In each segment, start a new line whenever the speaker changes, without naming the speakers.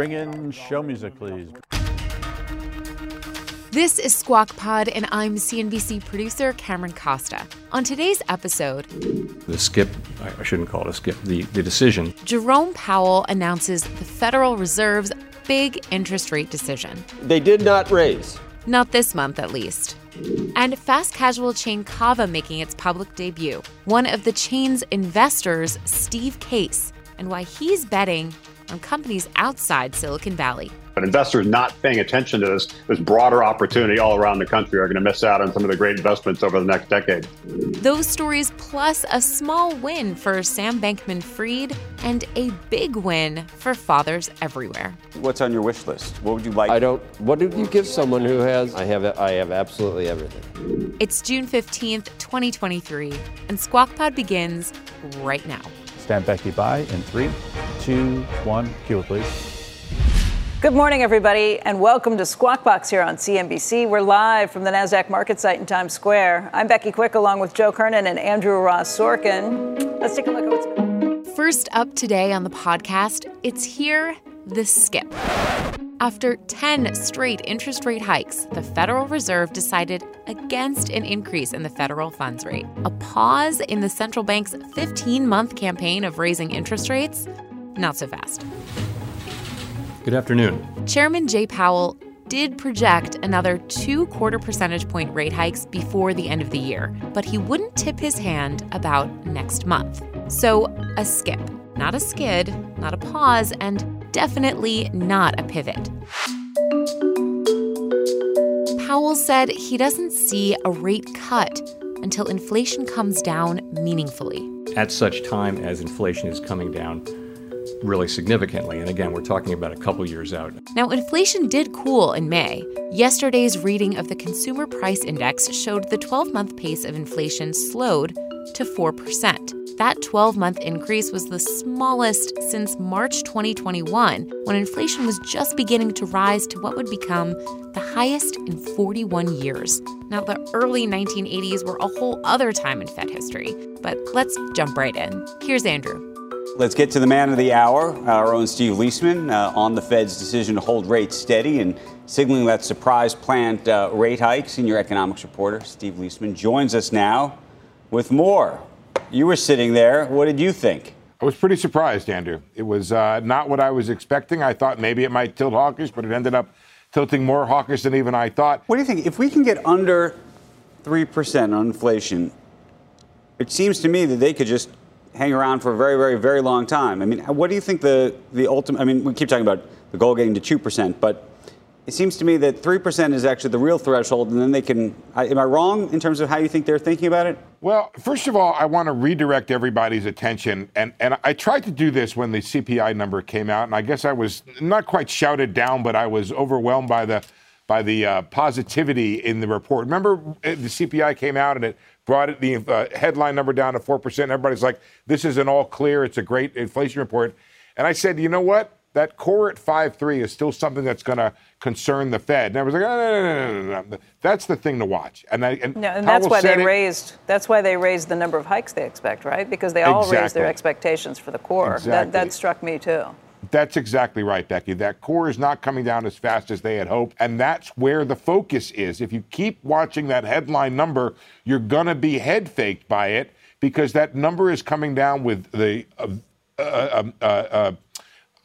Bring in show music, please.
This is Squawk Pod, and I'm CNBC producer Cameron Costa. On today's episode,
the skip, I shouldn't call it a skip, the, the decision.
Jerome Powell announces the Federal Reserve's big interest rate decision.
They did not raise.
Not this month, at least. And fast casual chain Cava making its public debut. One of the chain's investors, Steve Case, and why he's betting on companies outside Silicon Valley.
But investors not paying attention to this, this broader opportunity all around the country are going to miss out on some of the great investments over the next decade.
Those stories, plus a small win for Sam Bankman Fried and a big win for fathers everywhere.
What's on your wish list? What would you like?
I don't. What did you give someone who has? I have. I have absolutely everything.
It's June 15th, 2023, and Squawk Pod begins right now.
Stand Becky by in three, two, one. Cue it, please.
Good morning, everybody, and welcome to Squawk Box here on CNBC. We're live from the NASDAQ market site in Times Square. I'm Becky Quick along with Joe Kernen and Andrew Ross Sorkin. Let's take a look at what's been.
First up today on the podcast, it's here the skip. After 10 straight interest rate hikes, the Federal Reserve decided against an increase in the federal funds rate. A pause in the central bank's 15 month campaign of raising interest rates? Not so fast.
Good afternoon.
Chairman Jay Powell did project another two quarter percentage point rate hikes before the end of the year, but he wouldn't tip his hand about next month. So, a skip, not a skid, not a pause, and definitely not a pivot. Powell said he doesn't see a rate cut until inflation comes down meaningfully.
At such time as inflation is coming down really significantly. And again, we're talking about a couple years out.
Now, inflation did cool in May. Yesterday's reading of the Consumer Price Index showed the 12 month pace of inflation slowed to 4%. That 12 month increase was the smallest since March 2021, when inflation was just beginning to rise to what would become the highest in 41 years. Now, the early 1980s were a whole other time in Fed history, but let's jump right in. Here's Andrew.
Let's get to the man of the hour, our own Steve Liesman, uh, on the Fed's decision to hold rates steady and signaling that surprise planned uh, rate hike. Senior economics reporter Steve Liesman joins us now with more. You were sitting there. What did you think?
I was pretty surprised, Andrew. It was uh, not what I was expecting. I thought maybe it might tilt hawkish, but it ended up tilting more hawkish than even I thought.
What do you think? If we can get under 3% on inflation, it seems to me that they could just hang around for a very, very, very long time. I mean, what do you think the, the ultimate, I mean, we keep talking about the goal getting to 2%, but it seems to me that 3% is actually the real threshold, and then they can. I, am I wrong in terms of how you think they're thinking about it?
Well, first of all, I want to redirect everybody's attention. And, and I tried to do this when the CPI number came out, and I guess I was not quite shouted down, but I was overwhelmed by the, by the uh, positivity in the report. Remember, uh, the CPI came out and it brought the uh, headline number down to 4%. Everybody's like, this is an all clear. It's a great inflation report. And I said, you know what? That core at 5.3 is still something that's going to concern the Fed. And I was like, no, no, no, no, no, That's the thing to watch.
And, I, and, no, and that's why they it, raised. That's why they raised the number of hikes they expect, right? Because they all
exactly.
raised their expectations for the core.
Exactly.
That, that struck me too.
That's exactly right, Becky. That core is not coming down as fast as they had hoped. And that's where the focus is. If you keep watching that headline number, you're going to be head faked by it because that number is coming down with the uh, uh, um, uh, uh,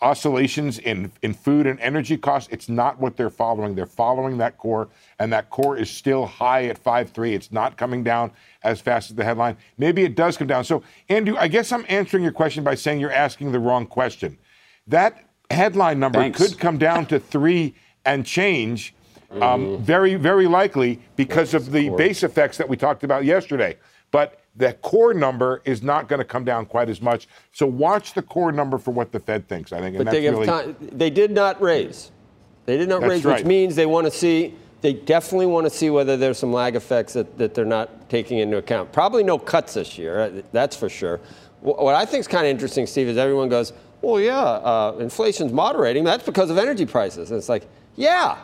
oscillations in, in food and energy costs. It's not what they're following. They're following that core, and that core is still high at 5.3. It's not coming down as fast as the headline. Maybe it does come down. So, Andrew, I guess I'm answering your question by saying you're asking the wrong question that headline number
Thanks.
could come down to three and change. Um, mm. Very, very likely because of the base effects that we talked about yesterday. But the core number is not going to come down quite as much. So watch the core number for what the Fed thinks. I think,
but they, really, time, they did not raise. They did not raise, right. which means they want to see. They definitely want to see whether there's some lag effects that, that they're not taking into account. Probably no cuts this year, uh, that's for sure. What I think is kind of interesting, Steve, is everyone goes, well, yeah, uh, inflation's moderating. That's because of energy prices. And it's like, yeah.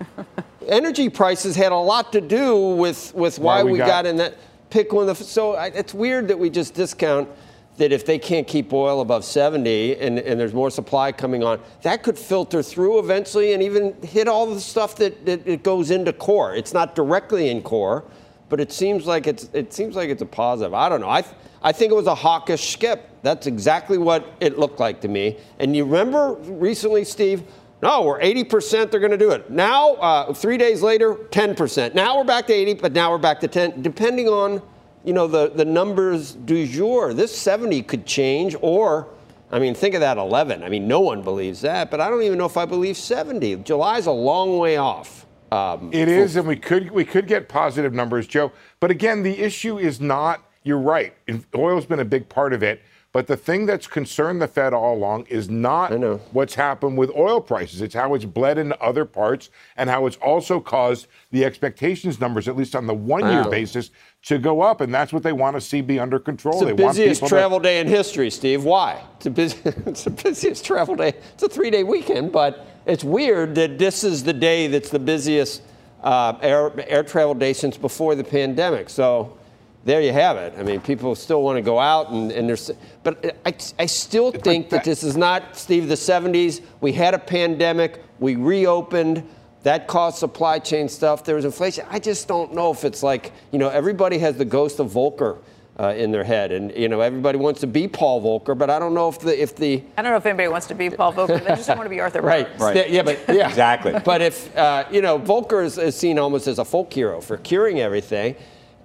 energy prices had a lot to do with, with why, why we, we got, got, in that pick one of the. So I, it's weird that we just discount that if they can't keep oil above 70 and, and there's more supply coming on, that could filter through eventually and even hit all the stuff that, that it goes into core. It's not directly in core, but it seems like it's it seems like it's a positive. I don't know. I I think it was a hawkish skip. That's exactly what it looked like to me. And you remember recently, Steve? No, we're 80%, they're going to do it. Now, uh, three days later, 10%. Now we're back to 80, but now we're back to 10, depending on you know, the, the numbers du jour. This 70 could change, or, I mean, think of that 11. I mean, no one believes that, but I don't even know if I believe 70. July's a long way off.
Um, it is, and we could we could get positive numbers, Joe. But again, the issue is not. You're right. Oil's been a big part of it. But the thing that's concerned the Fed all along is not what's happened with oil prices. It's how it's bled into other parts and how it's also caused the expectations numbers, at least on the one year wow. basis, to go up. And that's what they want to see be under control.
It's
the
they busiest travel to- day in history, Steve. Why? It's, a busy, it's the busiest travel day. It's a three day weekend, but it's weird that this is the day that's the busiest uh, air, air travel day since before the pandemic. So there you have it. I mean, people still want to go out, and, and there's, but I, I still think that this is not, Steve, the 70s. We had a pandemic, we reopened. That caused supply chain stuff. There was inflation. I just don't know if it's like, you know, everybody has the ghost of Volcker uh, in their head, and you know, everybody wants to be Paul Volcker, but I don't know if the if the
I don't know if anybody wants to be Paul Volcker. They just don't want to be Arthur.
right,
right.
Yeah, but yeah, exactly. But if uh, you know, Volcker is, is seen almost as a folk hero for curing everything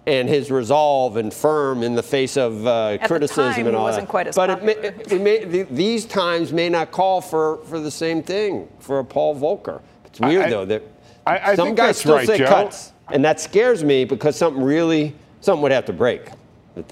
and his resolve and firm in the face of uh, criticism
time,
and all
wasn't
that.
Quite as
but
it may,
it may, these times may not call for, for the same thing for a Paul Volcker. It's weird
I,
though that
I, I
some guys still
right,
say
Joe.
cuts, and that scares me because something really something would have to break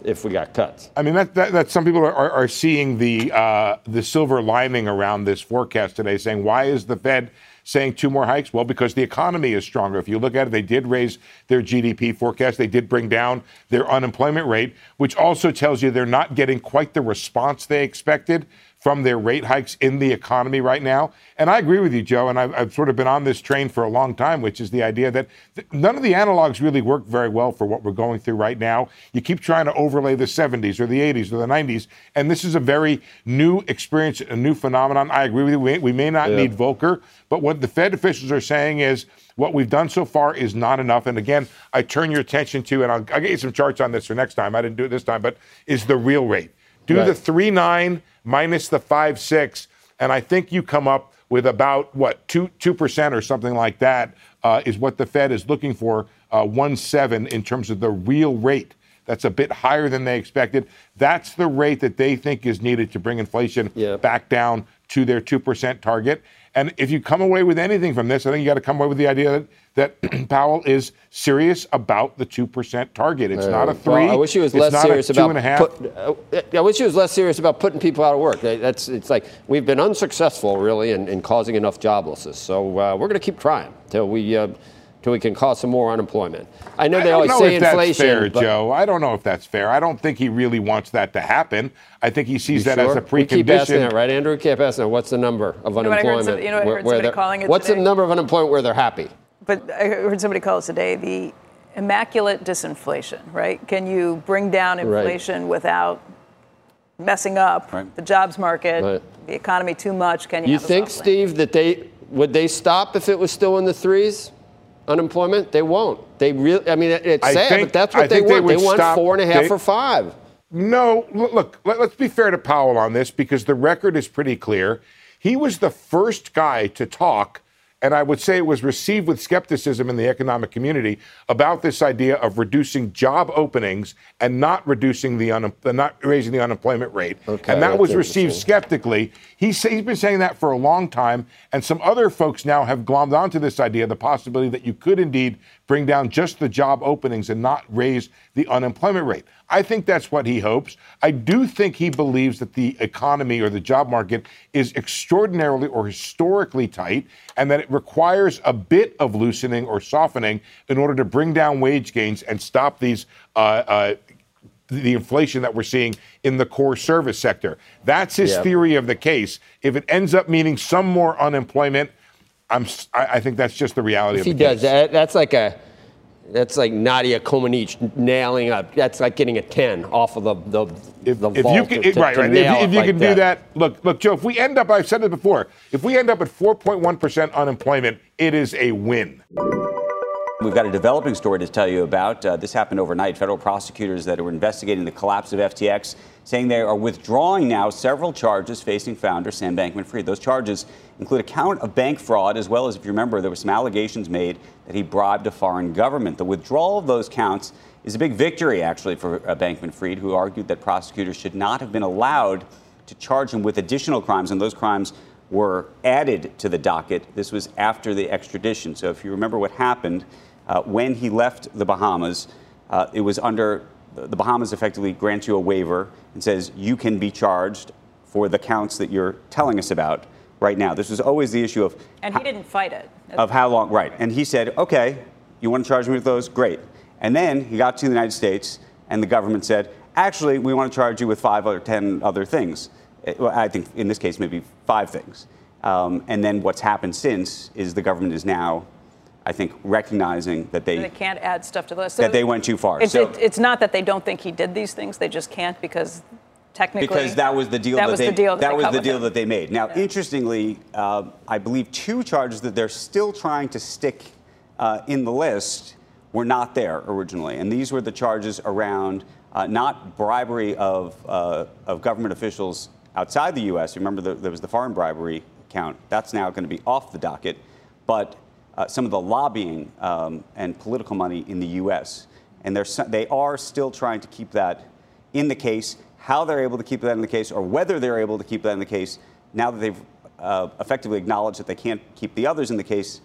if we got cuts.
I mean, that, that, that some people are, are seeing the uh, the silver lining around this forecast today, saying why is the Fed saying two more hikes? Well, because the economy is stronger. If you look at it, they did raise their GDP forecast. They did bring down their unemployment rate, which also tells you they're not getting quite the response they expected from their rate hikes in the economy right now. And I agree with you, Joe, and I've, I've sort of been on this train for a long time, which is the idea that th- none of the analogs really work very well for what we're going through right now. You keep trying to overlay the 70s or the 80s or the 90s, and this is a very new experience, a new phenomenon. I agree with you. We, we may not yeah. need Volcker, but what the Fed officials are saying is what we've done so far is not enough. And again, I turn your attention to, and I'll, I'll get you some charts on this for next time. I didn't do it this time, but is the real rate. Do right. the 3 9 minus the 5 6, and I think you come up with about what, 2 2% or something like that uh, is what the Fed is looking for, uh, 1 7 in terms of the real rate. That's a bit higher than they expected. That's the rate that they think is needed to bring inflation back down to their 2% target. And if you come away with anything from this, I think you got to come away with the idea that, that Powell is serious about the two percent target. It's uh, not a three. Well,
I wish he was less serious about put, uh, I wish he was less serious about putting people out of work. That's it's like we've been unsuccessful really in, in causing enough joblessness. So uh, we're going to keep trying till we till we can cause some more unemployment. I know they
I
always
know
say
if
inflation.
That's fair, Joe. I don't know if that's fair. I don't think he really wants that to happen. I think he sees that
sure?
as a precondition. We
keep asking that, right, Andrew? We keep asking that. What's the number of unemployment?
Some, you know, I heard where, somebody calling it
What's
today?
the number of unemployment where they're happy?
But I heard somebody call it today the immaculate disinflation, right? Can you bring down inflation right. without messing up right. the jobs market, right. the economy too much? Can you?
You think, Steve, that they would they stop if it was still in the threes? Unemployment? They won't. They really. I mean, it's I sad, think, but that's what I they want. They, they want stop, four and a half they, or five.
No, look. Let, let's be fair to Powell on this because the record is pretty clear. He was the first guy to talk and I would say it was received with skepticism in the economic community about this idea of reducing job openings and not reducing the un- not raising the unemployment rate. Okay, and that was received skeptically. He's, he's been saying that for a long time, and some other folks now have glommed onto this idea, the possibility that you could indeed bring down just the job openings and not raise the unemployment rate. I think that's what he hopes. I do think he believes that the economy or the job market is extraordinarily or historically tight and that it requires a bit of loosening or softening in order to bring down wage gains and stop these. Uh, uh, the inflation that we're seeing in the core service sector. That's his theory of the case. If it ends up meaning some more unemployment, I'm, I think that's just the reality
if
of
he does that, that's like a that's like Nadia Comaneci nailing up. That's like getting a 10 off of the the,
If,
the
if
vault
you can,
to,
right, right. If, if you
like
can do that, look, look, Joe. If we end up, I've said it before. If we end up at 4.1 percent unemployment, it is a win.
We've got a developing story to tell you about. Uh, this happened overnight. Federal prosecutors that were investigating the collapse of FTX saying they are withdrawing now several charges facing founder Sam Bankman Fried. Those charges include a count of bank fraud, as well as, if you remember, there were some allegations made that he bribed a foreign government. The withdrawal of those counts is a big victory, actually, for uh, Bankman Fried, who argued that prosecutors should not have been allowed to charge him with additional crimes, and those crimes were added to the docket. This was after the extradition. So, if you remember what happened, uh, when he left the Bahamas, uh, it was under the Bahamas effectively grants you a waiver and says you can be charged for the counts that you're telling us about right now. This was always the issue of
And he didn't fight it.
of how long, right? And he said, okay, you want to charge me with those? Great. And then he got to the United States, and the government said, actually, we want to charge you with five or ten other things. Uh, well, I think in this case, maybe five things. Um, and then what's happened since is the government is now, I think, recognizing that they
They can't add stuff to the list. So
that they went too far.
It's,
So-
it- it's not that they don't think he did these things; they just can't because technically.
because that was the deal
That
that,
was
they
the deal that they
was the deal
him.
that they made. Now, interestingly, uh, I believe two charges that they're still trying to stick uh, in the list were not there originally, and these were the charges around uh, not bribery of uh, of government officials outside the U.S. Remember, the, there was the foreign bribery count. That's now going to be off the docket, but uh, some of the lobbying um, and political money in the U.S. and they're, they are still trying to keep that in the case. How they're able to keep that in the case, or whether they're able to keep that in the case, now that they've uh, effectively acknowledged that they can't keep the others in the case,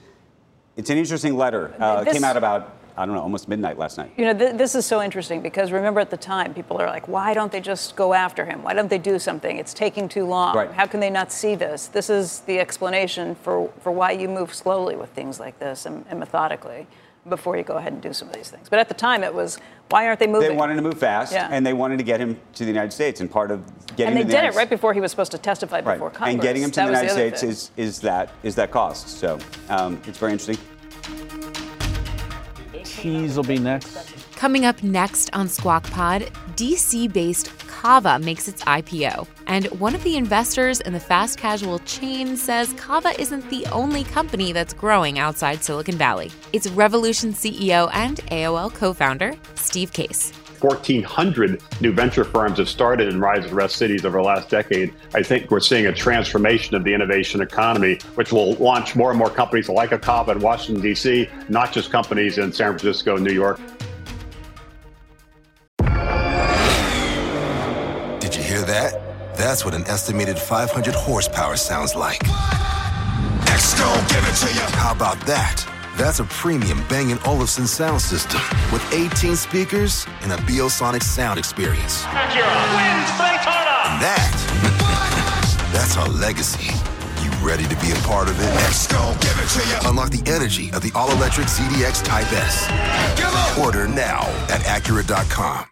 it's an interesting letter. Uh, it
This-
came out about I don't know, almost midnight last night.
You know, th- this is so interesting because remember at the time, people are like, why don't they just go after him? Why don't they do something? It's taking too long.
Right.
How can they not see this? This is the explanation for, for why you move slowly with things like this and, and methodically before you go ahead and do some of these things. But at the time, it was, why aren't they moving?
They wanted to move fast,
Yeah.
and they wanted to get him to the United States. And part of getting
and they
him to the
did
United
it right before he was supposed to testify
Right.
before Congress.
And getting him to
That
the United
other
States
thing.
is, is that is that cost. So um, it's very interesting.
Cheese will be next.
Coming up next on Squawk Pod, DC based Cava makes its IPO. And one of the investors in the fast casual chain says Cava isn't the only company that's growing outside Silicon Valley. It's Revolution CEO and AOL co founder, Steve Case.
1,400 new venture firms have started in Rise and Rest cities over the last decade. I think we're seeing a transformation of the innovation economy, which will launch more and more companies like a Cava in Washington, D.C., not just companies in San Francisco New York.
Did you hear that? That's what an estimated 500 horsepower sounds like. Next, give it to you. How about that? That's a premium Bang & Olufsen sound system with 18 speakers and a Biosonic sound experience. And that, that's our legacy. You ready to be a part of it? Next, give it to you. Unlock the energy of the all-electric ZDX Type S. Order now at Acura.com.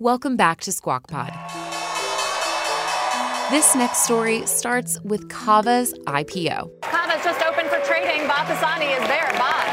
Welcome back to Squawk Pod. This next story starts with Cava's IPO.
Cava's just open for trading. Bob Pisani is there. Bob.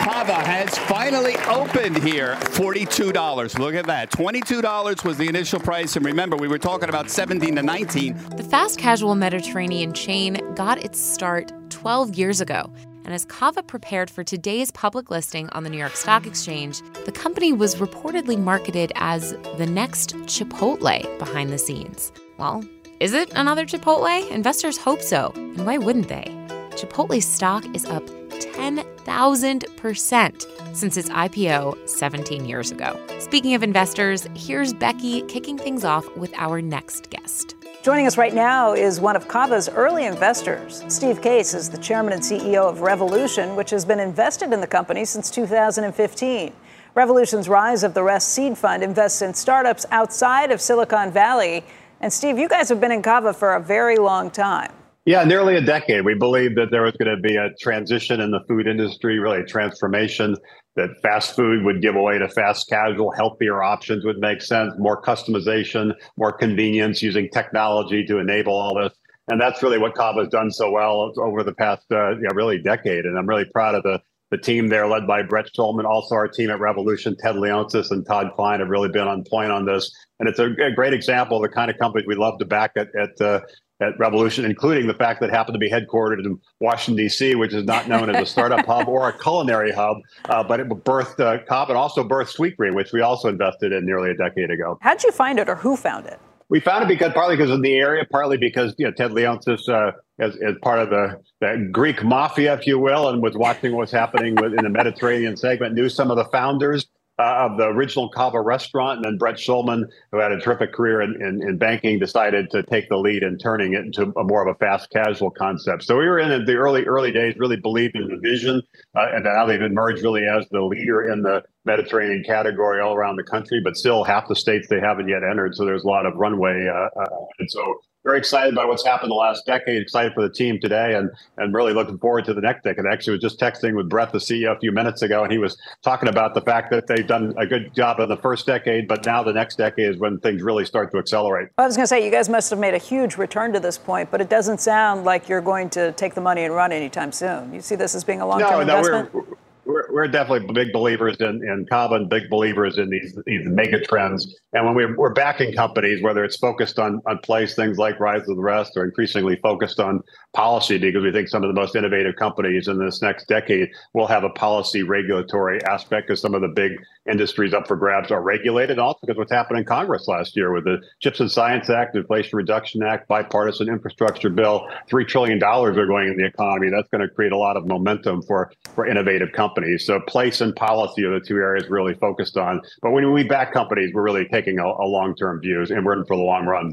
Cava has finally opened here. $42. Look at that. $22 was the initial price. And remember, we were talking about 17 to 19.
The fast casual Mediterranean chain got its start 12 years ago. And as Cava prepared for today's public listing on the New York Stock Exchange, the company was reportedly marketed as the next Chipotle behind the scenes. Well, is it another Chipotle? Investors hope so. And why wouldn't they? Chipotle's stock is up 10,000% since its IPO 17 years ago. Speaking of investors, here's Becky kicking things off with our next guest.
Joining us right now is one of Cava's early investors. Steve Case is the chairman and CEO of Revolution, which has been invested in the company since 2015. Revolution's Rise of the Rest seed fund invests in startups outside of Silicon Valley. And Steve, you guys have been in Cava for a very long time.
Yeah, nearly a decade. We believed that there was going to be a transition in the food industry, really a transformation, that fast food would give away to fast casual, healthier options would make sense, more customization, more convenience using technology to enable all this. And that's really what Cava has done so well over the past, uh, really decade. And I'm really proud of the the team there led by Brett Schulman, also our team at Revolution, Ted Leonsis and Todd Klein have really been on point on this. And it's a, a great example of the kind of companies we love to back at, at uh, at Revolution, including the fact that it happened to be headquartered in Washington, D.C., which is not known as a startup hub or a culinary hub, uh, but it birthed uh, Cobb and also birthed Sweetgreen, which we also invested in nearly a decade ago.
How'd you find it or who found it?
We found it because partly because of the area, partly because you know Ted Leonsis uh, as, as part of the, the Greek mafia, if you will, and was watching what's happening with, in the Mediterranean segment, knew some of the founders uh, of the original Cava restaurant. And then Brett Schulman, who had a terrific career in, in, in, banking, decided to take the lead in turning it into a more of a fast casual concept. So we were in the early, early days, really believed in the vision. Uh, and now they've emerged really as the leader in the Mediterranean category all around the country, but still half the states they haven't yet entered. So there's a lot of runway. Uh, uh and so very excited by what's happened the last decade. Excited for the team today, and and really looking forward to the next decade. I actually was just texting with Brett, the CEO, a few minutes ago, and he was talking about the fact that they've done a good job in the first decade, but now the next decade is when things really start to accelerate.
I was going to say you guys must have made a huge return to this point, but it doesn't sound like you're going to take the money and run anytime soon. You see this as being a long-term no, no, investment.
We're, we're, we're definitely big believers in, in carbon, big believers in these, these mega trends. And when we're, we're backing companies, whether it's focused on, on place, things like Rise of the Rest, or increasingly focused on policy, because we think some of the most innovative companies in this next decade will have a policy regulatory aspect, because some of the big industries up for grabs are regulated. Also, because what's happened in Congress last year with the Chips and Science Act, Inflation Reduction Act, bipartisan infrastructure bill, $3 trillion are going in the economy. That's going to create a lot of momentum for, for innovative companies. So place and policy are the two areas really focused on. But when we back companies, we're really taking a, a long-term view and we're in for the long run.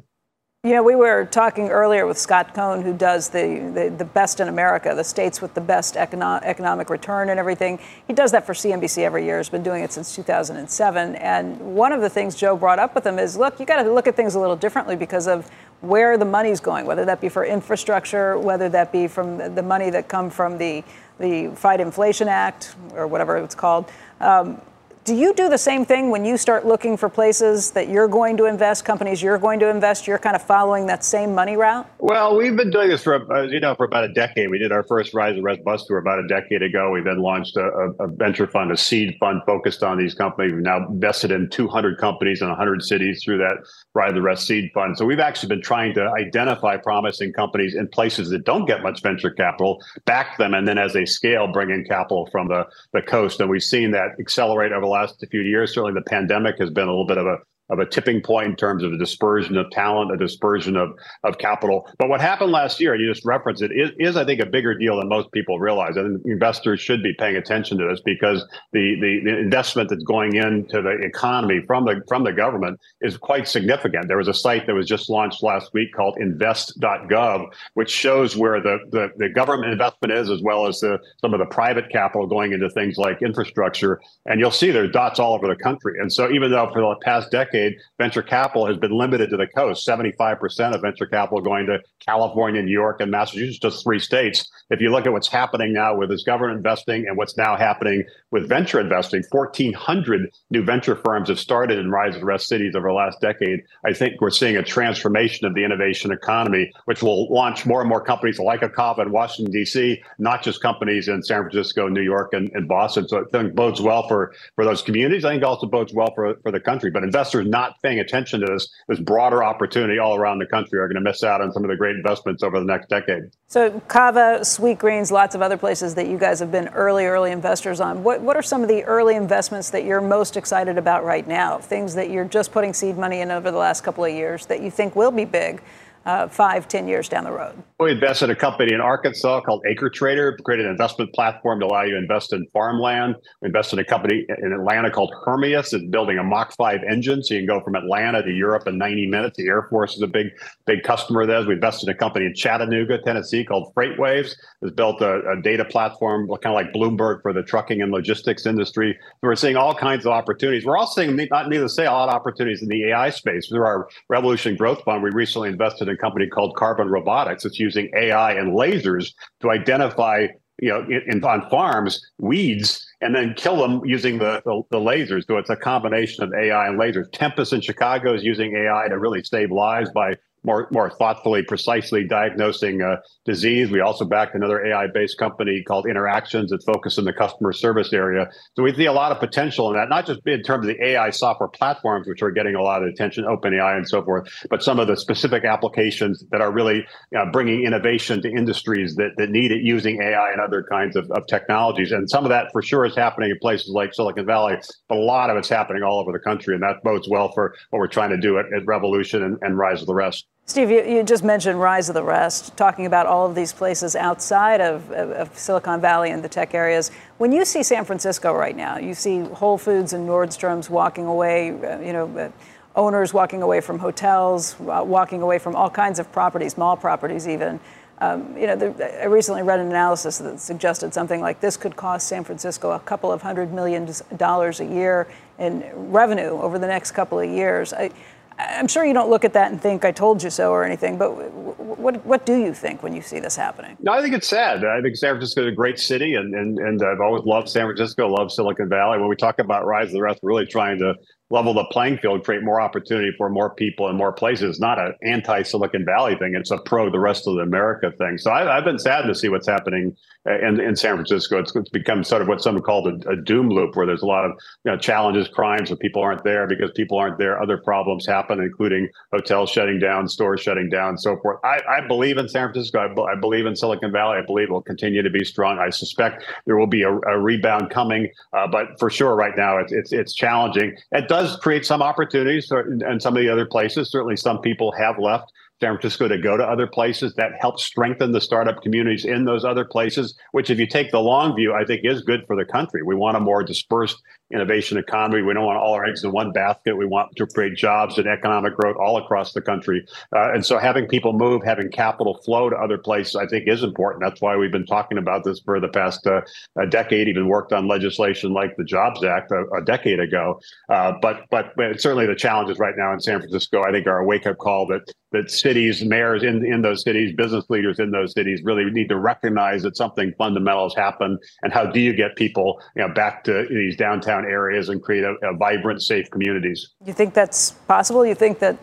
You know, we were talking earlier with Scott Cohn, who does the, the, the best in America, the states with the best econo- economic return and everything. He does that for CNBC every year, has been doing it since 2007. And one of the things Joe brought up with him is look, you got to look at things a little differently because of where the money's going, whether that be for infrastructure, whether that be from the money that come from the the Fight Inflation Act or whatever it's called. Um, do you do the same thing when you start looking for places that you're going to invest, companies you're going to invest? You're kind of following that same money route?
Well, we've been doing this for, uh, you know, for about a decade. We did our first Rise of Rest Bus tour about a decade ago. We then launched a, a, venture fund, a seed fund focused on these companies. We've now invested in 200 companies in 100 cities through that Rise of Rest seed fund. So we've actually been trying to identify promising companies in places that don't get much venture capital, back them, and then as they scale, bring in capital from the, the coast. And we've seen that accelerate over last few years. Certainly, the pandemic has been a little bit of a of a tipping point in terms of a dispersion of talent, a dispersion of, of capital. But what happened last year, and you just referenced it, is, is, I think, a bigger deal than most people realize. And investors should be paying attention to this because the, the, the, investment that's going into the economy from the from the government is quite significant. There was a site that was just launched last week called invest.gov, which shows where the, the, the government investment is, as well as the, some of the private capital going into things like infrastructure. And you'll see there's dots all over the country. And so even though for the past decade, decade, venture capital has been limited to the coast. 75% of venture capital going to California, New York, and Massachusetts, just three states. If you look at what's happening now with this government investing and what's now happening with venture investing, 1,400 new venture firms have started in rise and rest cities over the last decade. I think we're seeing a transformation of the innovation economy, which will launch more and more companies like a Cava in Washington, D.C., not just companies in San Francisco, New York, and, and Boston. So I think bodes well for, for those communities. I think also bodes well for, for the country. But investors not paying attention to this, this broader opportunity all around the country are going to miss out on some of the great investments over the next decade.
So Cava, Sweet Greens, lots of other places that you guys have been early, early investors on. What, what are some of the early investments that you're most excited about right now? Things that you're just putting seed money in over the last couple of years that you think will be big uh, five, ten years down the road?
We invested in a company in Arkansas called AcreTrader, created an investment platform to allow you to invest in farmland. We invested in a company in Atlanta called Hermeus, that's building a Mach 5 engine, so you can go from Atlanta to Europe in 90 minutes. The Air Force is a big, big customer of theirs. We invested in a company in Chattanooga, Tennessee called FreightWaves, has built a, a data platform, kind of like Bloomberg for the trucking and logistics industry. We're seeing all kinds of opportunities. We're also seeing, not need to say, a lot of opportunities in the AI space. Through our Revolution Growth Fund, we recently invested in a company called Carbon Robotics. It's using AI and lasers to identify, you know, in, in, on farms weeds and then kill them using the, the, the lasers. So it's a combination of AI and lasers. Tempus in Chicago is using AI to really save lives by more more thoughtfully, precisely diagnosing uh, disease. We also backed another AI-based company called Interactions that focused in the customer service area. So we see a lot of potential in that, not just in terms of the AI software platforms, which are getting a lot of attention, OpenAI and so forth, but some of the specific applications that are really uh, bringing innovation to industries that, that need it using AI and other kinds of, of technologies. And some of that for sure is happening in places like Silicon Valley, but a lot of it's happening all over the country. And that bodes well for what we're trying to do at, at Revolution and, and Rise of the Rest.
Steve, you, you, just mentioned Rise of the Rest, talking about all of these places outside of, of, of, Silicon Valley and the tech areas. When you see San Francisco right now, you see Whole Foods and Nordstrom's walking away, uh, you know, uh, owners walking away from hotels, uh, walking away from all kinds of properties, mall properties even. Um, you know, I recently read an analysis that suggested something like this could cost San Francisco a couple of hundred million dollars a year in revenue over the next couple of years. I, I'm sure you don't look at that and think I told you so or anything, but what what do you think when you see this happening?
No, I think it's sad. I think San Francisco is a great city, and and and uh, I've always loved San Francisco, love Silicon Valley. When we talk about Rise of the Rest, we're really trying to level the playing field, create more opportunity for more people in more places. Not an anti Silicon Valley thing; it's a pro the rest of the America thing. So I, have been sad to see what's happening in, in San Francisco. It's, it's become sort of what some called a, a, doom loop, where there's a lot of you know, challenges, crimes, and people aren't there because people aren't there. Other problems happen, including hotels shutting down, stores shutting down, so forth. I, I believe in San Francisco. I, I, believe in Silicon Valley. I believe it will continue to be strong. I suspect there will be a, a rebound coming, uh, but for sure, right now it's, it's it's challenging. It does create some opportunities, and some of the other places. Certainly, some people have left. San Francisco to go to other places. That helps strengthen the startup communities in those other places, which, if you take the long view, I think is good for the country. We want a more dispersed innovation economy. We don't want all our eggs in one basket. We want to create jobs and economic growth all across the country. Uh, and so having people move, having capital flow to other places, I think is important. That's why we've been talking about this for the past uh, decade, even worked on legislation like the Jobs Act a, a decade ago. Uh, but, but certainly the challenges right now in San Francisco, I think are a wake up call that that cities, mayors in, in those cities, business leaders in those cities really need to recognize that something fundamental has happened. And how do you get people you know, back to these downtown areas and create a, a vibrant, safe communities?
You think that's possible? You think that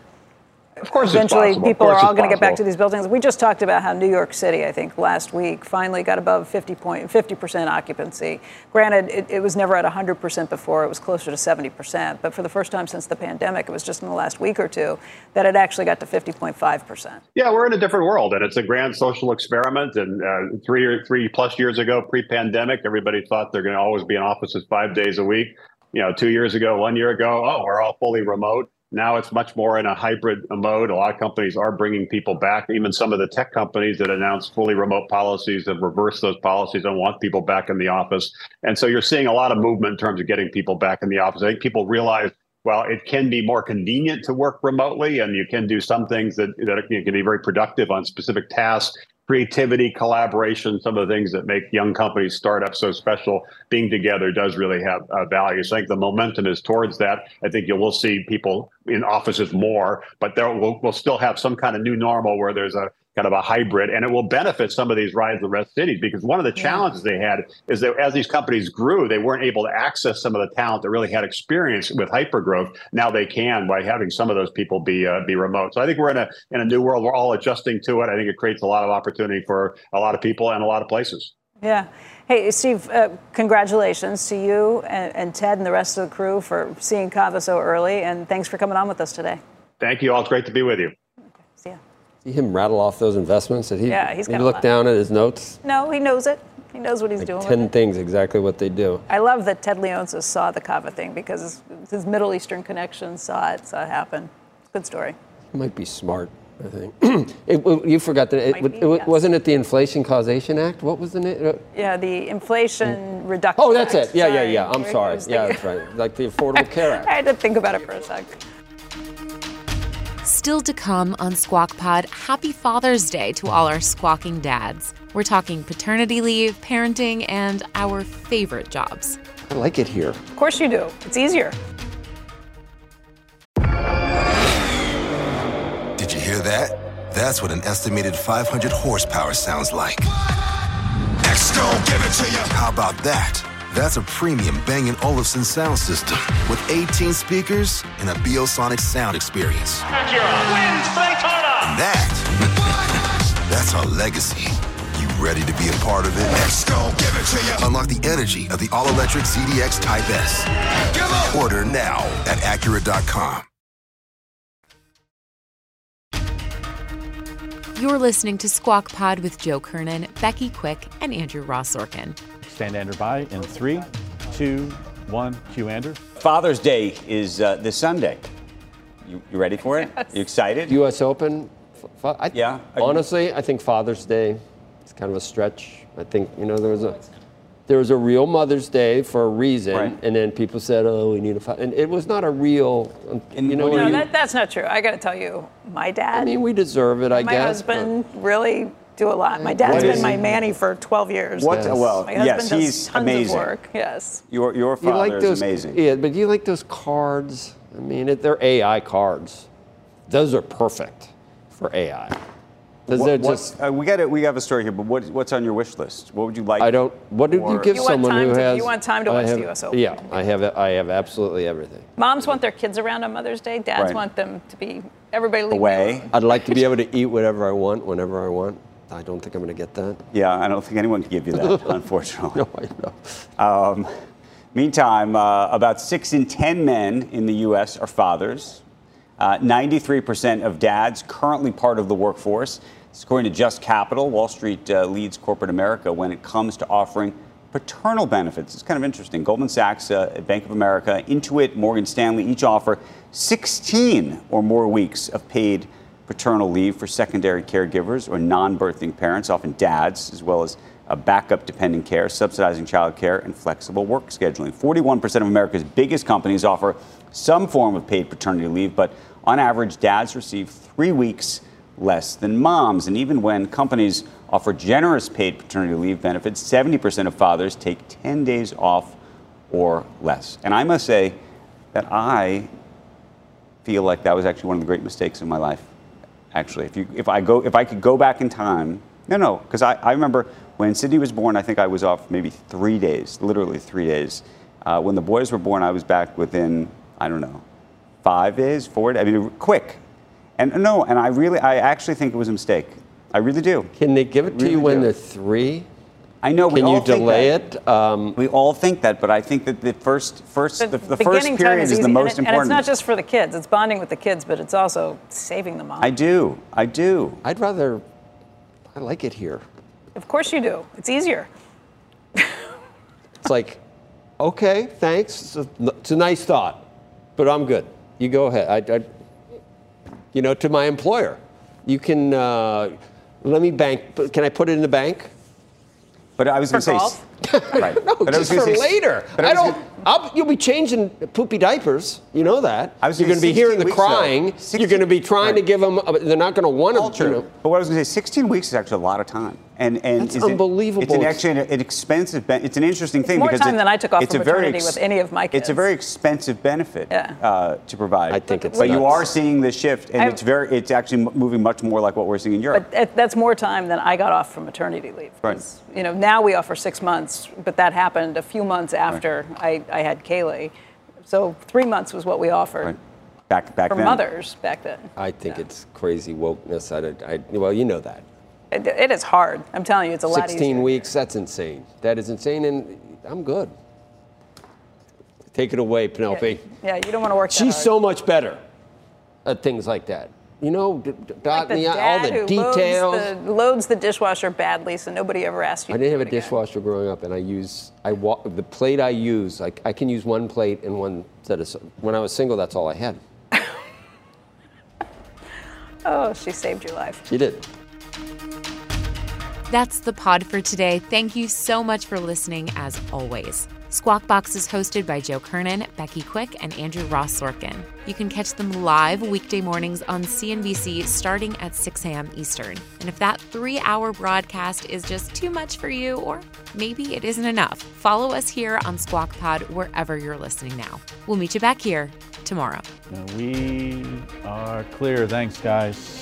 of course,
eventually people are all going to get back to these buildings. We just talked about how New York City, I think, last week finally got above 50 point 50 percent occupancy. Granted, it, it, was never at 100 percent before; it was closer to 70 percent. But for the first time since the pandemic, it was just in the last week or two that it actually got to 50.5 percent.
Yeah, we're in a different world, and it's a grand social experiment. And uh, three or three plus years ago, pre-pandemic, everybody thought they're going to always be in offices five days a week. You know, two years ago, one year ago, oh, we're all fully remote now it's much more in a hybrid mode. A lot of companies are bringing people back. Even some of the tech companies that announced fully remote policies have reversed those policies and want people back in the office. And so you're seeing a lot of movement in terms of getting people back in the office. I think people realize well, it can be more convenient to work remotely, and you can do some things that, that can be very productive on specific tasks creativity, collaboration, some of the things that make young companies, startups so special, being together does really have uh, value. So I think the momentum is towards that. I think you will see people in offices more, but there will we'll still have some kind of new normal where there's a kind of a hybrid, and it will benefit some of these rise and rest cities because one of the challenges they had is that as these companies grew, they weren't able to access some of the talent that really had experience with hypergrowth. Now they can by having some of those people be uh, be remote. So I think we're in a in a new world. We're all adjusting to it. I think it creates a lot of opportunity for a lot of people and a lot of places.
Yeah. Hey, Steve, uh, congratulations to you and, and Ted and the rest of the crew for seeing Cava so early, and thanks for coming on with us today.
Thank you all. It's great to be with you.
See
him rattle off those investments? Did he,
Yeah, he's
he
got
look
lot.
down at his notes?
No, he knows it. He knows what he's doing. with
10
it.
things, exactly what they do.
I love that Ted Leonsis saw the Cava thing because his, his Middle Eastern connections saw it, saw it happen. Good story.
He might be smart, I think. it, you forgot that it, it,
be, yes.
wasn't it the Inflation Causation Act? What was the name?
Uh, yeah, the Inflation mm. Reduction.
Oh, that's
Act.
it. Yeah, yeah,
Sorry.
yeah. I'm
I
sorry. Yeah, that's right. Like the Affordable Care Act.
I had to think about it for a sec.
Still to come on Squawk Pod, happy Father's Day to all our squawking dads. We're talking paternity leave, parenting, and our favorite jobs.
I like it here.
Of course you do. It's easier.
Did you hear that? That's what an estimated 500 horsepower sounds like. Next, don't give it to you. How about that? That's a premium Bang & Olufsen sound system with 18 speakers and a Biosonic sound experience. And that, that's our legacy. You ready to be a part of it? Next, don't give it to you. Unlock the energy of the all-electric ZDX Type S. Order now at Acura.com.
You're listening to Squawk Pod with Joe Kernen, Becky Quick, and Andrew Ross Sorkin.
Stand Andrew by in three, two, one. Cue Andrew.
Father's Day is uh, this Sunday. You, you ready for it? You excited?
U.S. Open. f- f- I,
Yeah.
Honestly, I think Father's Day is kind of a stretch. I think you know there was a there was a real Mother's Day for a reason,
Right.
and then people said, "Oh, we need a," fa-. and it was not a real.
And
you know,
No,
you-
that, that's not true. I got to tell you, my dad,
I mean, we deserve it, I
my
guess. but-
husband really do a lot. My dad's
What
been
is-
my manny for 12 years.
What?
Yes.
Well,
My husband
yes,
does
he's
tons
amazing.
of work. Yes.
Your your
You
father
like
is
those,
amazing.
Yeah, but you like those cards. I mean, it, they're AI cards. Those are perfect for AI. 'Cause
What-
they're just.
uh, we got it. We have a story here, but what, what's on your wish list? What would you like?
I don't. What did you give
You
someone who
to-
has?
you want time to
I
watch the
have-
US Open.
Yeah, I have. I have absolutely everything.
Moms want their kids around on Mother's Day. Dads
Right.
want them to be everybody leave me
Away.
alone.
I'd like to be able to eat whatever I want, whenever I want. I don't think I'm going to get that.
Yeah, I don't think anyone can give you that, unfortunately.
No, I know.
Um, meantime, uh, about six in 10 men in the U.S. are fathers. Uh, 93% of dads currently part of the workforce. It's according to Just Capital. Wall Street uh, leads corporate America when it comes to offering paternal benefits. It's kind of interesting. Goldman Sachs, uh, Bank of America, Intuit, Morgan Stanley each offer 16 or more weeks of paid paternal leave for secondary caregivers or non birthing parents, often dads, as well as a backup dependent care, subsidizing child care, and flexible work scheduling. 41% of America's biggest companies offer some form of paid paternity leave, but on average, dads receive three weeks less than moms. And even when companies offer generous paid paternity leave benefits, 70% of fathers take 10 days off or less. And I must say that I feel like that was actually one of the great mistakes in my life. Actually, if you if I go if I could go back in time, no, no, because I, I remember when Sydney was born, I think I was off maybe three days, literally three days. Uh, when the boys were born, I was back within I don't know five days, four. days, I mean, quick. And no, and I really, I actually think it was a mistake. I really do.
Can they give it to
Really
you when
do.
they're three?
I know. we
Can
all
you
think
delay
that.
it? Um,
We all think that, but I think that the first, first, the, the first
beginning time
period is,
easy,
the
and
most
it- And it's not just for the kids. It's bonding with the kids, but it's also saving the mom.
I do. I do.
I'd rather. I like it here.
of course you do. It's easier.
It's like, okay, thanks. It's a, it's a nice thought, but I'm good. You go ahead. I, I you know, to my employer, you can uh, let me bank. Can I put it in the bank?
But I was going to say,
golf?
right?
No,
but I was
just for
say-
later.
but
I
was
don't.
gonna-
I'll, you'll be changing poopy diapers. You know that.
I was
You're
gonna
be hearing the
weeks, though.
crying. You're going to be trying to give them. They're not going to want
All
to.
true.
You know,
But what I was going to say, 16 weeks is actually a lot of time. And, and
That's
is it-
unbelievable.
it's an actually an, an expensive. Ben- it's an interesting thing
more
because
time
it-
than I took off
it's
for
a very
maternity with any of my kids.
It's a very expensive benefit
Yeah.
uh, to provide.
I think it's
But you are seeing the shift, and
I've-
it's very. It's actually moving much more like what we're seeing in Europe.
But that's more time than I got off from maternity leave. 'Cause, You know, now we offer six months, but that happened a few months after I, I had Kaylee. So three months was what we offered
Right. back back
for
then.
mothers back then.
I think it's crazy wokeness. I, I, well, you know that.
It, it is hard. I'm telling you, it's a lot
16 weeks. That's insane. That is insane, and I'm good. Take it away, Penelope.
Yeah, you don't want to work that
She's
hard.
so much better at things like that. You know, d- d-
Like
dotting
the
the, all
dad
the
who
details.
Loads the, loads the dishwasher badly, so nobody ever asked you.
I didn't have
do
a
it again.
dishwasher growing up, and I use I wa- the plate I use. Like I can use one plate and one set of. When I was single, that's all I had.
Oh, she saved your life.
She did.
That's the pod for today. Thank you so much for listening, as always. Squawk Box is hosted by Joe Kernen, Becky Quick, and Andrew Ross Sorkin. You can catch them live weekday mornings on CNBC starting at 6 a.m. Eastern. And if that three hour broadcast is just too much for you, or maybe it isn't enough, follow us here on Squawk Pod wherever you're listening now. We'll meet you back here tomorrow.
We are clear. Thanks, guys.